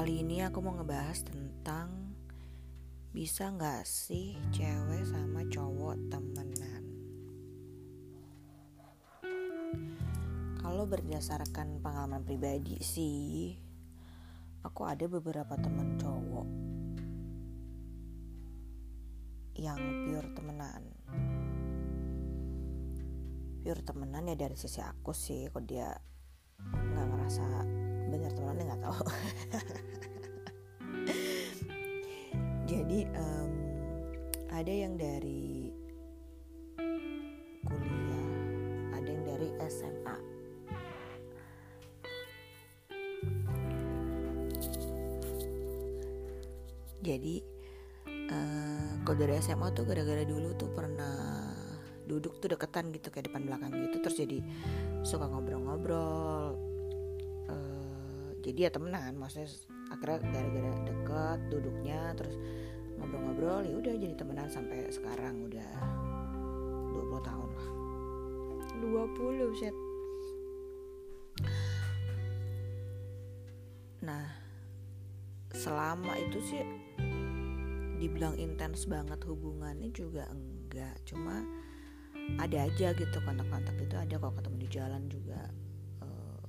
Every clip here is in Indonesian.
Kali ini aku mau ngebahas tentang bisa nggak sih cewek sama cowok temenan. Kalau berdasarkan pengalaman pribadi sih, aku ada beberapa teman cowok yang pure temenan pure temenan ya dari sisi aku sih kok dia nggak ngerasa bener temenannya nggak tahu. Jadi um, ada yang dari kuliah ada yang dari SMA jadi uh, kalau dari SMA tuh gara-gara dulu tuh pernah duduk tuh deketan gitu kayak depan belakang gitu. Terus jadi suka ngobrol-ngobrol uh, jadi ya temenan maksudnya akhirnya gara-gara deket duduknya terus ngobrol-ngobrol ya udah jadi temenan sampai sekarang udah 20 tahun lah. 20 set nah selama itu sih dibilang intens banget hubungannya juga enggak. Cuma ada aja gitu kontak-kontak itu ada kalau ketemu di jalan juga uh,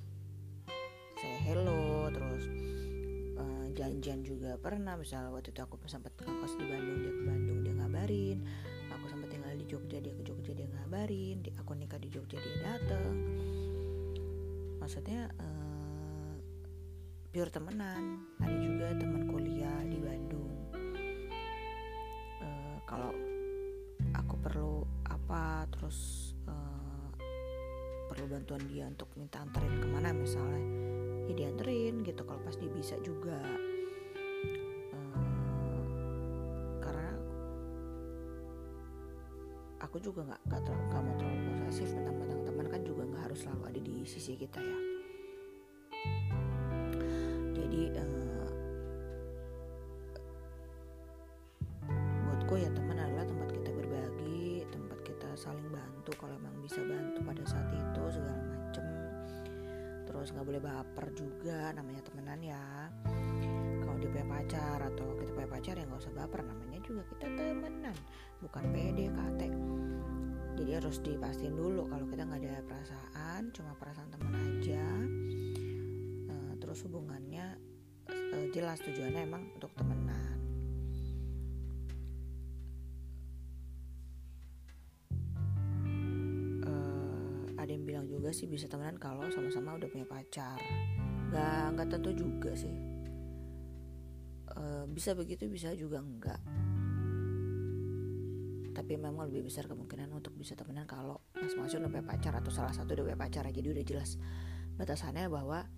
saya hello terus uh, janjian juga pernah. Misalnya waktu itu aku sempat ngekos di Bandung dia ke Bandung dia ngabarin. Aku sempat tinggal di Jogja dia ke Jogja dia ngabarin. Di, aku nikah di Jogja dia dateng. Maksudnya uh, pure temenan. Ada juga teman kuliah di Bandung. Uh, kalau aku perlu apa terus uh, perlu bantuan dia untuk minta anterin ke mana misalnya ya dianterin gitu kalau pas dia bisa juga. Uh, karena aku juga nggak nggak terlalu mau terlalu posesif tentang-tentang teman kan juga nggak harus selalu ada di sisi kita ya. Jadi uh, buatku ya teman adalah tempat kita berbagi tempat kita saling bantu kalau emang bisa bantu pada saat terus nggak boleh baper juga namanya temenan ya. Kalau dia punya pacar atau kita punya pacar ya nggak usah baper namanya juga kita temenan bukan PDKT jadi harus dipastiin dulu kalau kita nggak ada perasaan cuma perasaan teman aja. Uh, terus hubungannya uh, jelas tujuannya emang untuk temenan bilang juga sih bisa temenan kalau sama-sama udah punya pacar. Nggak nggak tentu juga sih. E, bisa begitu bisa juga enggak tapi memang lebih besar kemungkinan untuk bisa temenan kalau masing-masing udah punya pacar atau salah satu udah punya pacar. Jadi udah jelas batasannya bahwa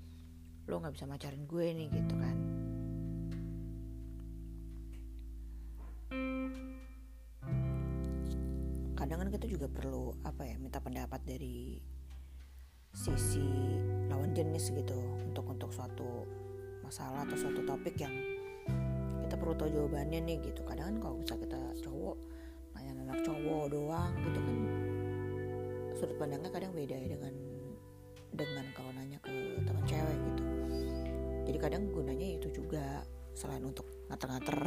lo nggak bisa macarin gue nih gitu kan. Kadang kan kita juga perlu apa ya minta pendapat dari sisi lawan jenis gitu untuk untuk suatu masalah atau suatu topik yang kita perlu tahu jawabannya nih gitu. Kadang kan kalau misalnya kita cowok nanya anak cowok doang gitu kan. Sudut pandangnya kadang beda ya dengan dengan kalau nanya ke teman cewek gitu. Jadi kadang gunanya itu juga selain untuk ngater-ngater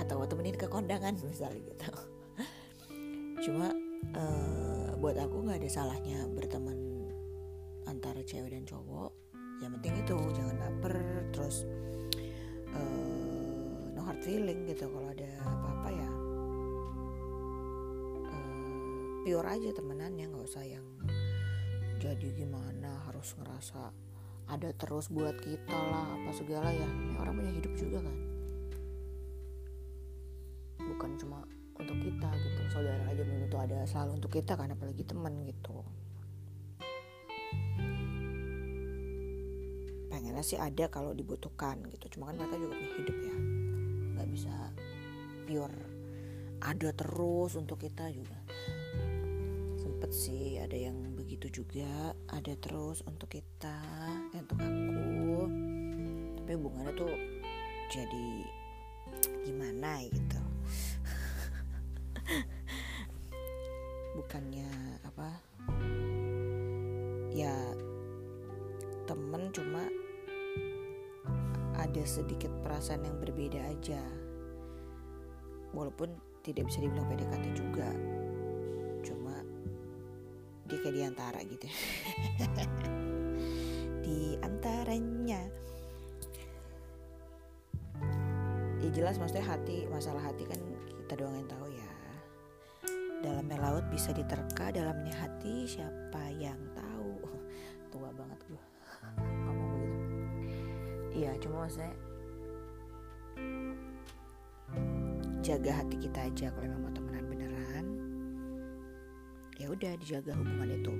atau temenin ke kondangan misalnya gitu. Cuma uh, buat aku nggak ada salahnya berteman antara cewek dan cowok. Yang penting itu jangan baper terus uh, no hard feeling gitu. Kalau ada apa-apa ya uh, pure aja temenannya nggak usah yang jadi gimana harus ngerasa ada terus buat kita lah apa segala ya. Orang punya hidup juga ada selalu untuk kita kan apalagi teman gitu. Pengennya sih ada kalau dibutuhkan gitu cuma kan mereka juga punya hidup ya. Nggak bisa pure ada terus untuk kita juga. Sempet sih ada yang begitu juga ada terus untuk kita eh, untuk aku. Tapi hubungannya tuh jadi gimana gitu bukannya apa ya temen cuma ada sedikit perasaan yang berbeda aja. Walaupun tidak bisa dibilang PDKT juga cuma dia kayak di antara gitu. Di antaranya ya jelas maksudnya hati masalah hati kan kita doang yang tahu dalamnya laut bisa diterka dalamnya hati siapa yang tahu? Tua banget gue ngomong begitu. Iya cuma maksudnya jaga hati kita aja kalau memang mau temenan beneran. Ya udah dijaga hubungan itu.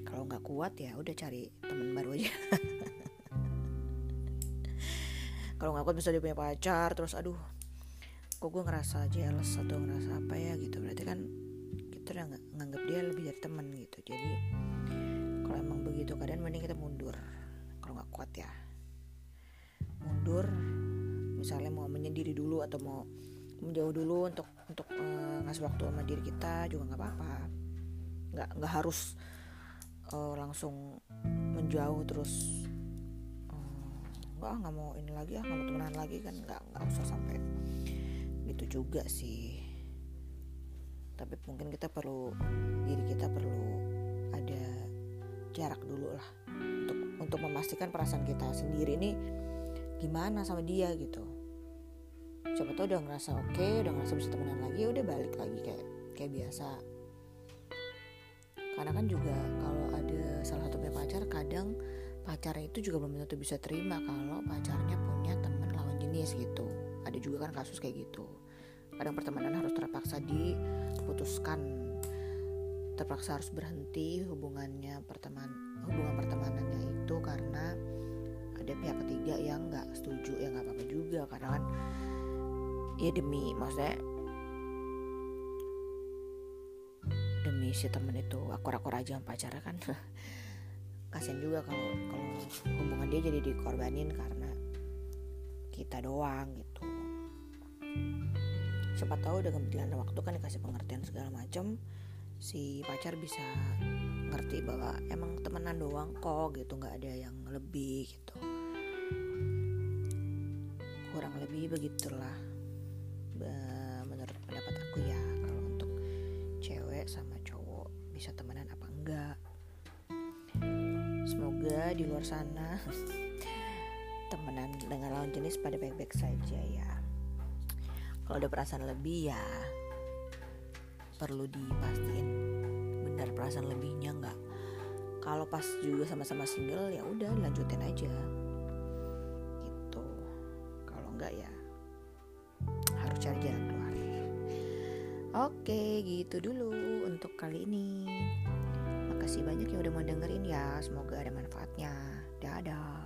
Kalau nggak kuat ya udah cari temen baru aja. Kalau nggak kuat bisa dia punya pacar terus aduh kok gue ngerasa jealous atau ngerasa apa ya gitu. Berarti kan kita udah nganggap dia lebih dari teman gitu. Jadi kalau emang begitu keadaan mending kita mundur. Kalau nggak kuat ya. Mundur misalnya mau menyendiri dulu atau mau menjauh dulu untuk untuk uh, ngasih waktu sama diri kita juga nggak apa-apa. Nggak nggak harus uh, langsung menjauh terus nggak nggak mau ini lagi ah nggak mau temenan lagi kan nggak nggak usah sampai gitu juga sih. Tapi mungkin kita perlu diri kita perlu ada jarak dulu lah untuk untuk memastikan perasaan kita sendiri ini gimana sama dia gitu. Siapa tahu udah ngerasa oke okay, udah ngerasa bisa temenan lagi ya udah balik lagi kayak kayak biasa. Karena kan juga kalau ada salah satu pacar kadang pacarnya itu juga belum tentu bisa terima kalau pacarnya punya teman lawan jenis gitu ada juga kan kasus kayak gitu. Kadang pertemanan harus terpaksa diputuskan. Terpaksa harus berhenti hubungannya perteman hubungan pertemanannya itu karena ada pihak ketiga yang nggak setuju ya nggak apa-apa juga. Karena kan ya demi maksudnya demi si temen itu akur-akur aja sama pacarnya kan. Kasian juga kalau kalau hubungan dia jadi dikorbanin karena kita doang gitu siapa tahu dengan berjalannya waktu kan dikasih pengertian segala macam si pacar bisa ngerti bahwa emang temenan doang kok gitu nggak ada yang lebih gitu. Kurang lebih begitulah menurut pendapat aku ya kalau untuk cewek sama cowok bisa temenan apa enggak. Semoga di luar sana temenan dengan lawan jenis pada baik-baik saja ya kalau ada perasaan lebih ya perlu dipastiin benar perasaan lebihnya nggak kalau pas juga sama-sama single ya udah lanjutin aja gitu kalau enggak ya harus cari jalan keluar oke gitu dulu untuk kali ini Makasih banyak yang udah mau dengerin ya. Semoga ada manfaatnya. Dadah.